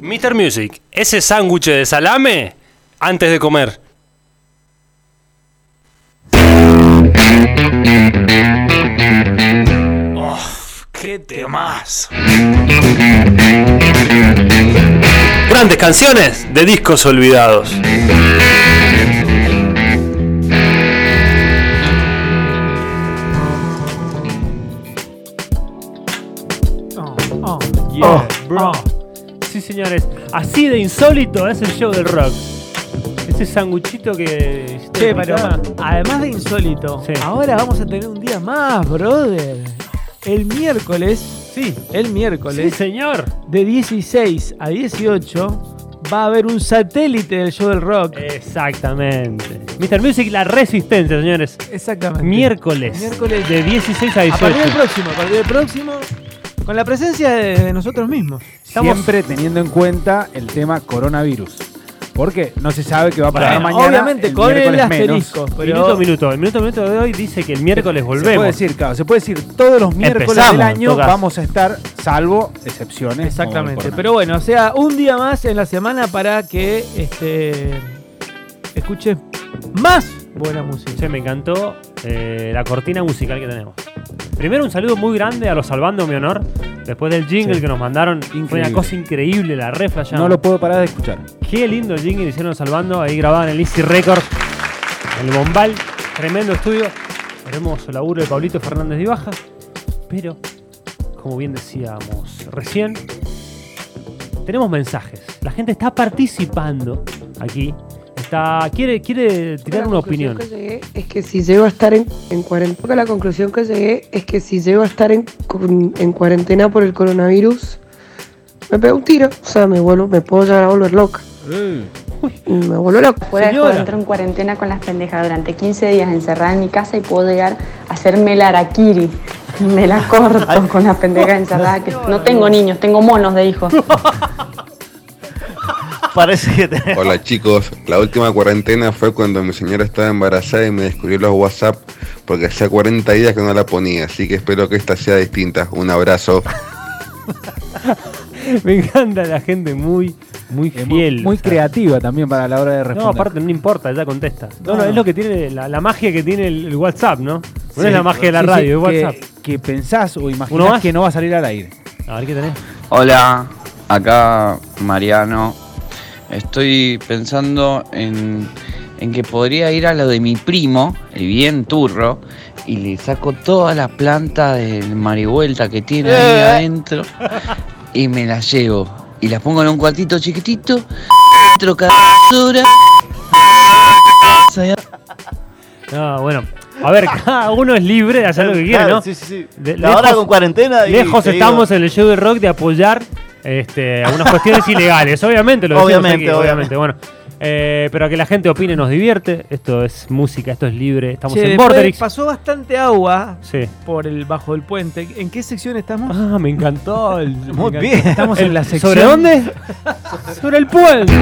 Mr. Music, ese sándwich de salame antes de comer. ¡Qué temas! Grandes canciones de discos olvidados. Oh, oh, yeah, bro. Sí, señores. Así de insólito es el show del rock. Ese sanguchito que. Che, pero además de insólito, Sí. ahora vamos a tener un día más, brother. El miércoles, sí, el Sí, miércoles, señor. de 16 a 18, va a haber un satélite del show del rock. Exactamente. Mr. Music, la resistencia, señores. Exactamente. Miércoles. Miércoles. De 16 a A partir del 18. próximo, a partir del próximo, con la presencia de, de nosotros mismos. Estamos- Siempre teniendo en cuenta el tema coronavirus. Porque no se sabe qué va a pasar Bueno, mañana. obviamente, el con el asterisco. Pero Minuto a minuto. El minuto a minuto de hoy dice que el miércoles Se volvemos. puede decir, claro, se puede decir todos los miércoles Empezamos, del año vamos a estar, salvo excepciones. Exactamente. Pero bueno, o sea, un día más en la semana para que este escuche más buena música. Che, me encantó eh, la cortina musical que tenemos. Primero un saludo muy grande a los Salvando Mi Honor. Después del jingle Sí. que nos mandaron, fue una cosa increíble, la refla No lo puedo parar de escuchar. Qué lindo el jingle hicieron Salvando, ahí grabado en el Easy Record, el Bombal, tremendo estudio, hermoso laburo de Pablito Fernández de Baja, pero, como bien decíamos recién, tenemos mensajes, la gente está participando aquí, está quiere, quiere tirar La una opinión. que llegué es que si llego a estar en, en cuarentena, la conclusión que llegué es que si llego a estar en, en cuarentena por el coronavirus, me pego un tiro, o sea, me vuelvo, me puedo llegar a volver loca. Me vuelvo loca. Puedo entrar en cuarentena con las pendejas durante 15 días encerrada en mi casa y puedo llegar a hacerme la araquiri. Me la corto con las pendejas encerradas. Que no tengo niños, tengo monos de hijos. Parece que tenemos. Hola chicos, la última cuarentena fue cuando mi señora estaba embarazada y me descubrió los WhatsApp porque hacía 40 días que no la ponía, así que espero que esta sea distinta. Un abrazo. Me encanta la gente muy, muy fiel. muy o sea, creativa también para la hora de responder. No, aparte no importa, ya contesta. No, No, no, es lo que tiene, la, la magia que tiene el, el WhatsApp, ¿no? No Sí, es la magia de la sí, sí, radio, es que- WhatsApp. Que, pensás o ¿Uno imaginás más? que no va a salir al aire. A ver qué tenés. Hola, acá Mariano. Estoy pensando en, en que podría ir a lo de mi primo, el bien turro, y le saco toda la planta de marihuelta que tiene ahí Eh. adentro y me la llevo. Y las pongo en un cuartito chiquitito, entro cada hora. No, bueno. A ver, cada uno es libre de hacer lo que quiera, Claro, ¿no? Sí, sí, sí. De- Ahora lejos- con cuarentena. y Lejos digo, estamos en el show de rock de apoyar este, algunas cuestiones ilegales. Obviamente, lo decimos Obviamente, aquí, obviamente. Bueno, eh, pero que la gente opine nos divierte. Esto es música, esto es libre. Estamos Che, en Borderix. pasó bastante agua Sí. por el bajo del puente. ¿En qué sección estamos? Ah, me encantó. el- me Muy encantó. bien. Estamos en la sección. ¿Sobre dónde? Sobre el puente.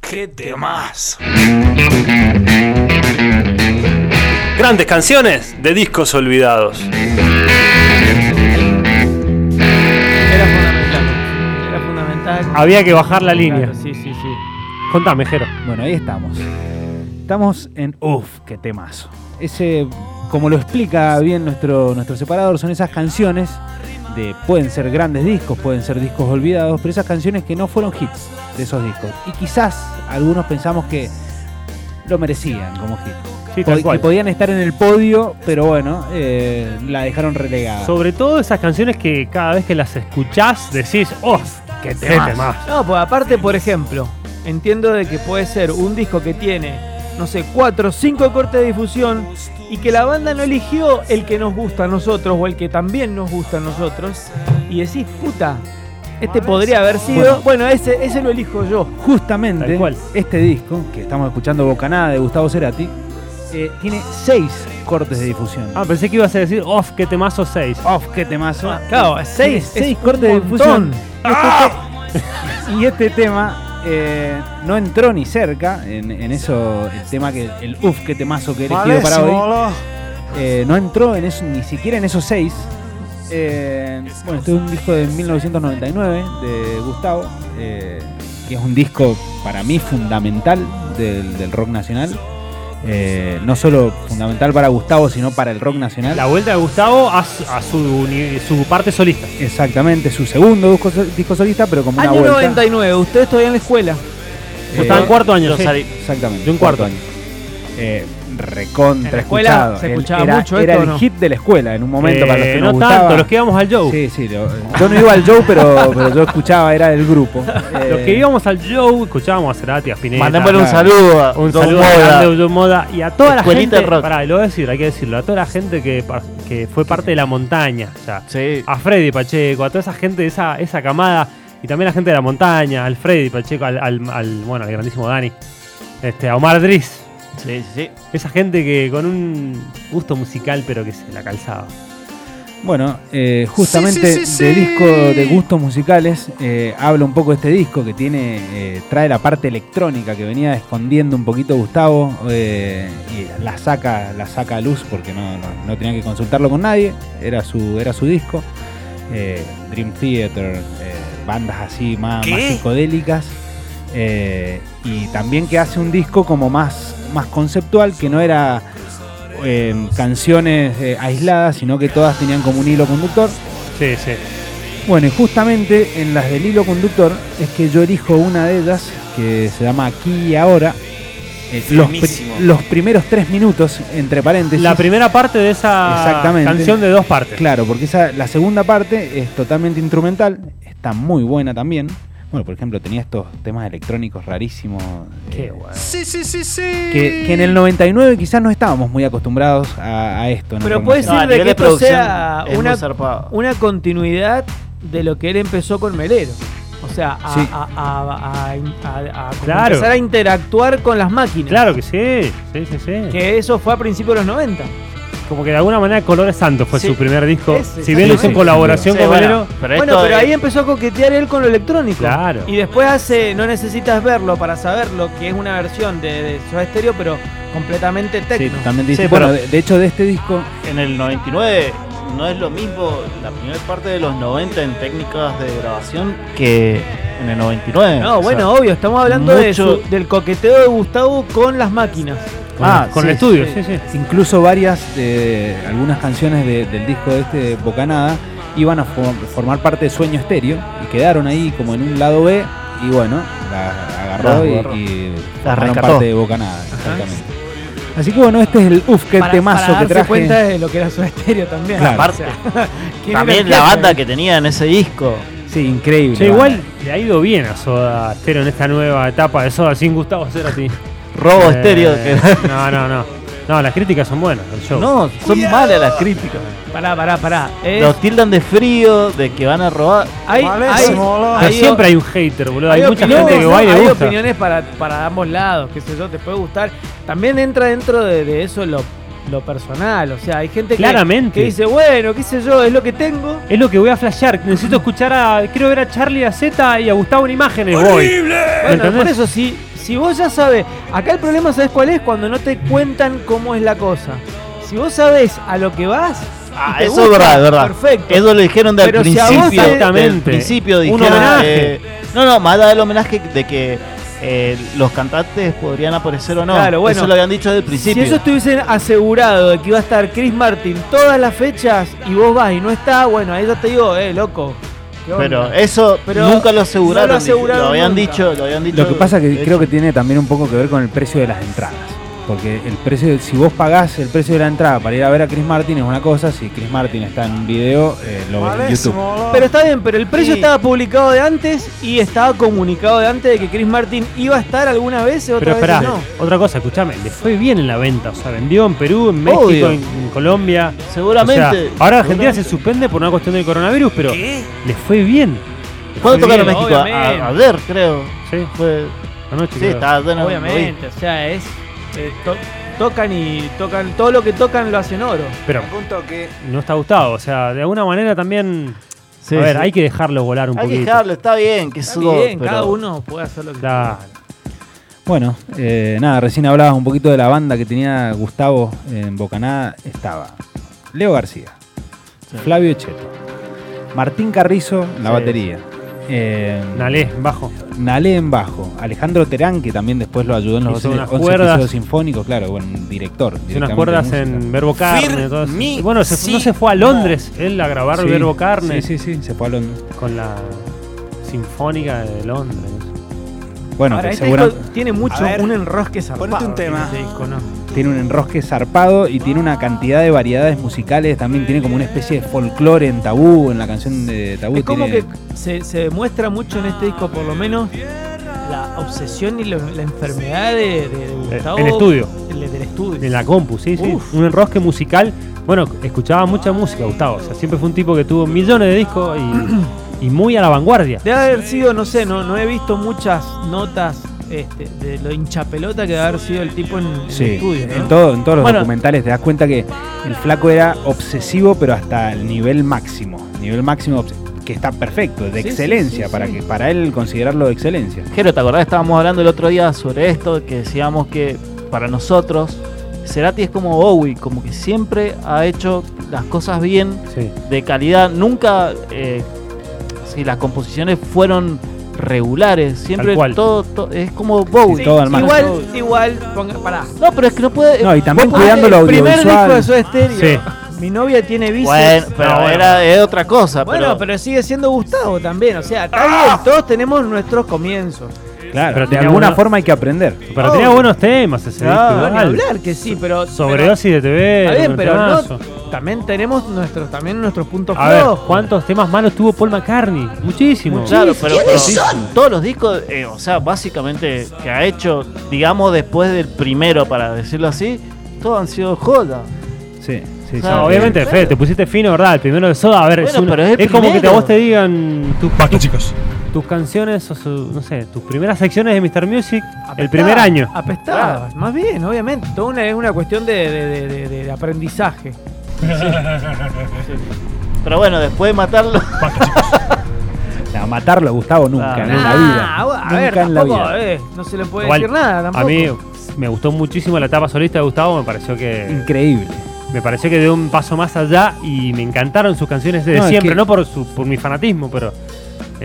¡Qué temas! Grandes canciones de discos olvidados. Había que bajar la línea. Claro, sí, sí, sí. Contame, Jero. Bueno, ahí estamos. Estamos en Uf, qué temazo. Ese, como lo explica bien nuestro, nuestro separador, son esas canciones de. Pueden ser grandes discos, pueden ser discos olvidados, pero esas canciones que no fueron hits de esos discos. Y quizás algunos pensamos que lo merecían como hit. Sí, tal que podían estar en el podio, pero bueno, eh, la dejaron relegada. Sobre todo esas canciones que cada vez que las escuchás decís, ¡oh! ¡Qué tema! No, pues aparte, por ejemplo, entiendo de que puede ser un disco que tiene, no sé, cuatro o cinco cortes de difusión y que la banda no eligió el que nos gusta a nosotros o el que también nos gusta a nosotros y decís, puta, este podría haber sido, bueno, ese, ese lo elijo yo. Justamente Tal cual. este disco, que estamos escuchando Bocanada de Gustavo Cerati, eh, tiene seis cortes de difusión. Ah, pensé que ibas a decir, ¡off! ¡Qué temazo 6! Off, qué temazo. Claro, Tiene seis, seis es cortes de difusión. Y este, te- y este tema eh, no entró ni cerca en, en eso, el tema que el uff, qué temazo que he elegido para hoy. Eh, no entró en eso, ni siquiera en esos seis. Bueno, este es un disco de 1999 de Gustavo, que es un disco para mí fundamental del, del rock nacional. Eh, no solo fundamental para Gustavo, sino para el rock nacional. La vuelta de Gustavo a, su- a su, parte solista. Exactamente, su segundo disco, disco solista, pero como una Año vuelta. 99, ustedes todavía en la escuela. Yo estaba en cuarto año, Yo sí. salí- Exactamente. Yo en cuarto. año. Eh, recontra En la escuela escuchado. se El- escuchaba era, mucho era esto, el hit de la escuela en un momento para los que Eh, nos no gustaba. tanto, los que íbamos al show. Sí, sí, lo- yo no iba al show, pero, pero yo escuchaba, era del grupo. Los Eh, que íbamos al show, escuchábamos a Cerati, a Spinetta. Mandémosle un saludo a Un saludo Moda. a John Moda y a toda la gente. rock. Pará, lo voy a decir, hay que decirlo. A toda la gente que, fue parte de la montaña. O sea, Sí. a Freddy Pacheco, a toda esa gente, esa, esa camada. Y también a la gente de la montaña, al Freddy Pacheco, al, al- al- bueno, al grandísimo Dani. Este, a Omar Driz. Sí, sí, sí. Esa gente que con un gusto musical, pero que se la calzaba. Bueno, eh, justamente Sí, sí, sí, de sí. disco de gustos musicales, eh, habla un poco de este disco que tiene, eh, trae la parte electrónica que venía escondiendo un poquito Gustavo eh, y la saca, la saca a luz porque no, no- no tenía que consultarlo con nadie, era su, era su disco. Eh, Dream Theater, eh, bandas así más, más psicodélicas. Eh, y también que hace un disco como más, más conceptual, que no era eh, canciones eh, aisladas, sino que todas tenían como un hilo conductor. Sí, sí. Bueno, y justamente en las del hilo conductor es que yo elijo una de ellas que se llama Aquí y Ahora. Eh, los, pri- los primeros tres minutos, entre paréntesis. La primera parte de esa canción de dos partes. Claro, porque esa, la segunda parte es totalmente instrumental, está muy buena también. Bueno, por ejemplo, tenía estos temas electrónicos rarísimos. Qué eh, bueno. Sí, sí, sí, sí. que, que en el 99 quizás no estábamos muy acostumbrados a, a esto. Pero puede ser de que de esto sea es una, continuidad de lo que él empezó con Melero. O sea, a, Sí. a- a- a- a- a como Claro. empezar a interactuar con las máquinas. Claro que sí. Sí, sí, sí. Que eso fue a principios de los 90. Como que de alguna manera Colores Santos fue Sí. su primer disco. Ese, si bien lo hizo en colaboración Sí, con bueno, Valero. pero bueno, pero es- ahí empezó a coquetear él con lo electrónico. Claro. Y después hace, no necesitas verlo para saberlo, que es una versión de, de Soda Stereo, pero completamente Sí, técnico. Sí, distinto. pero- Bueno, de, de hecho, de este disco, En el 99 no es lo mismo la primera parte de los 90 en técnicas de grabación que en el 99. No, O bueno, sea, obvio, estamos hablando de su- del coqueteo de Gustavo con las máquinas. Con, Ah, con sí, el estudio, sí. sí, sí. incluso varias, algunas canciones de- del disco de este Bocanada iban a fo- formar parte de Sueño Estéreo y quedaron ahí como en un lado B y bueno, la agarró Las y, agarró. y formaron rescató. parte de Bocanada, exactamente. Así que bueno, este es el uf, qué para, temazo para que darse traje. cuenta de lo que era Soda Stereo también. Claro. Aparte, ¿quién también la banda que tenía en ese disco. Sí, increíble. La igual le ha ido bien a Soda Stereo en esta nueva etapa de Soda sin Gustavo Cerati. Robo Eh, estéreo. que- No, no, no. No, las críticas son buenas del show. No, son malas las críticas. Pará, pará, pará. Es- Los tildan de frío, de que van a robar. hay, hay, hay- siempre hay un hater, boludo. Hay, hay mucha opiniones, gente que va y le Hay gusta. opiniones para, para ambos lados, qué sé yo, te puede gustar. También entra dentro de, de eso lo, lo personal, o sea, hay gente que, Claramente. que dice, bueno, qué sé yo, es lo que tengo. Es lo que voy a flashear. Necesito escuchar a. Quiero ver a Charlie, a Z y a Gustavo en imágenes. Voy. ¿Me Bueno, entendés? por eso, si, si vos ya sabes, acá el problema, ¿sabes cuál es? Cuando no te cuentan cómo es la cosa. Si vos sabés a lo que vas, Ah, eso es verdad, es verdad. Perfecto. Eso lo dijeron del Pero si principio. te- del Exactamente. principio Un dijeron. homenaje. eh, no, no, más allá del homenaje de que eh, los cantantes podrían aparecer o no. Claro, bueno. Eso lo habían dicho desde el Si principio. eso estuviesen asegurado de que iba a estar Chris Martin todas las fechas y vos vas y no está, bueno, ahí ya te digo, eh, loco. Pero eso Pero nunca lo aseguraron. no lo aseguraron lo habían nunca. dicho, lo habían dicho. Lo que pasa que de creo que tiene también un poco que ver con el precio de las entradas. Porque el precio, si vos pagás el precio de la entrada para ir a ver a Chris Martin es una cosa, si Chris Martin está en un video, eh, lo ves en YouTube. Pero está bien, pero el precio Sí. estaba publicado de antes y estaba comunicado de antes de que Chris Martin iba a estar alguna vez Pero otra vez espera, no. otra cosa, escuchame, le fue bien en la venta, o sea, vendió en Perú, en México, Obvio. en, en Colombia. Seguramente. O sea, ahora Argentina se suspende por una cuestión del coronavirus, pero le fue bien. Le ¿Cuándo fue tocaron bien, México? A, ayer, creo. Sí, Fue, anoche. sí, creo. estaba bueno, lo vi. Obviamente, o sea, es. Eh, to- tocan y tocan, todo lo que tocan lo hacen oro. Pero no está gustado, o sea, de alguna manera también. Sí, a ver, sí. hay que dejarlo volar un Hay que poquito. dejarlo, está bien, que Está bien, pero- cada uno puede hacer lo que Claro. Bueno, eh, nada, recién hablabas un poquito de la banda que tenía Gustavo en Bocanada. Estaba Leo García, Flavio Cheto, Martín Carrizo en la Sí. batería. Eh, Nalé, bajo. Nalé en bajo. Alejandro Terán, que también después lo ayudó en los Hizo 11, unas 11 cuerdas. episodios sinfónicos, claro, bueno, director. Hizo unas cuerdas en Verbo Carne. todo eso. Y bueno, se- no se fue a Londres él a grabar Sí, Verbo Carne Sí, sí, sí, se fue a Londres. con la Sinfónica de Londres. Bueno, Ahora, este segura- disco tiene mucho ver, un enrosque zarpado. ponete un tema. este disco, ¿no? tiene un enrosque zarpado y tiene una cantidad de variedades musicales. También tiene como una especie de folclore en tabú, en la canción de tabú. Es como tiene- que se, se demuestra mucho en este disco, por lo menos, la obsesión y la enfermedad de, de- de Gustavo. en estudio. el- del estudio. En la compu, sí, sí. Un enrosque musical. Bueno, escuchaba mucha música, Gustavo. O sea, siempre fue un tipo que tuvo millones de discos y, y muy a la vanguardia. Debe haber sido, no sé, no, no he visto muchas notas este, de lo hinchapelota que debe haber sido el tipo en, en el estudio. ¿no? en, todo, en todos los Bueno. documentales te das cuenta que el flaco era obsesivo, pero hasta el nivel máximo. Nivel máximo que está perfecto, de Sí, sí, excelencia, sí, para sí. que para él considerarlo de excelencia. Jero, ¿te acordás? Estábamos hablando el otro día sobre esto, que decíamos que para nosotros Cerati es como Bowie, como que siempre ha hecho las cosas bien, Sí. de calidad, nunca eh, si las composiciones fueron regulares, siempre Tal cual. todo, to- es como Bowie. Sí, todo al margen. Igual, igual, ponga, pará. No, pero es que no puede. No, y también cuidando lo el primer audiovisual. disco de Soda Stereo. Sí. Mi novia tiene bíceps. Bueno, pero No, bueno. era es otra cosa. Bueno, pero, pero sigue siendo Gustavo también. O sea, está bien, todos tenemos nuestros comienzos. Claro, Pero de alguna una- forma hay que aprender. Pero Oh. tenía buenos temas ese disco. Bueno, igual. hablar que sí, pero. Sobredosis de TV. Está bien, pero no. También tenemos nuestros, también nuestros puntos A ver, flojos. ¿cuántos temas malos tuvo Paul McCartney? Muchísimos. Claro, pero, pero todos los discos, eh, o sea, básicamente que ha hecho, digamos, después del primero, para decirlo así, todos han sido joda. Sí, sí. No, obviamente, Claro. Fede, te pusiste fino, ¿verdad? El primero de Soda, a ver, Bueno, es, un- pero es como que te- vos te digan tus, Basta, chicos. Tus canciones o su- no sé, tus primeras secciones de Mr. Music el primer año. Apestaba, más bien, obviamente. Todo una, es una cuestión de, de- de- de- de aprendizaje. Pero bueno, después de matarlo, A matarlo a Gustavo nunca, Ah, en la Ah, vida. a nunca ver, en la tampoco, vida. eh, no se le puede Igual, decir nada tampoco. A mí me gustó muchísimo la etapa solista de Gustavo, me pareció que Increíble. me pareció que dio un paso más allá y me encantaron sus canciones de No, es siempre, que- no por su por mi fanatismo, pero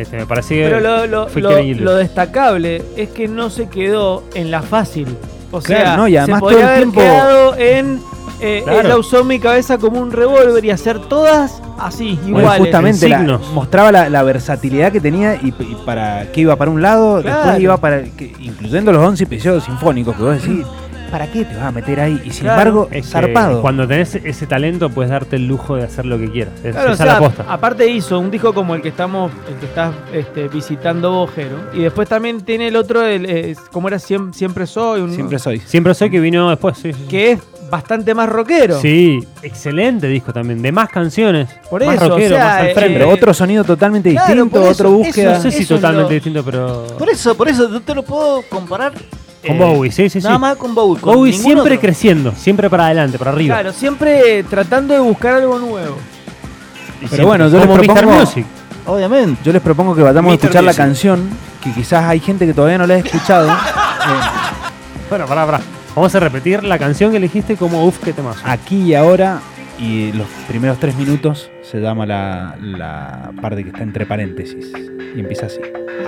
este, me pareció que Pero lo, lo- fue lo- lo destacable es que no se quedó en la fácil. O Claro, sea, no, y además se todo podría el haber tiempo- quedado en. Eh, Claro. Él usó mi cabeza como un revólver y hacer todas así, Bueno, iguales. justamente en la- mostraba la, la versatilidad que tenía y, y para que iba para un lado, Claro. después iba para. que- incluyendo los 11 episodios sinfónicos que vos decís, ¿para qué te vas a meter ahí? Y sin Claro. embargo, Es que zarpado. Cuando tenés ese talento puedes darte el lujo de hacer lo que quieras. Es, Claro, esa sea, la posta. aparte hizo un disco como el que estamos, el que estás este, visitando vos, Jero. Y después también tiene el otro, el, eh, como era Siem- siempre soy, un- Siempre soy. Siempre soy que vino después, sí, sí, sí. que es bastante más rockero. Sí, excelente disco también, de más canciones. Por más eso, o rockero, sea, más al eh, frente. Pero otro sonido totalmente Claro, distinto, eso, otra búsqueda. no sé si eso totalmente lo- distinto, pero. por eso, por eso, no te lo puedo comparar. Con eh, Bowie, sí, sí, sí. Nada más con Bowie. Con Bowie siempre otro. creciendo, siempre para adelante, para arriba. Claro, siempre tratando de buscar algo nuevo. Y Pero bueno, yo les Mr. propongo- Music. Obviamente. Yo les propongo que vayamos a escuchar la canción, que quizás hay gente que todavía no la ha escuchado. Eh, Bueno, pará, pará. Vamos a repetir la canción que elegiste como Uf, qué temazo. aquí y ahora, y los primeros tres minutos se llama la, la parte que está entre paréntesis. Y empieza así.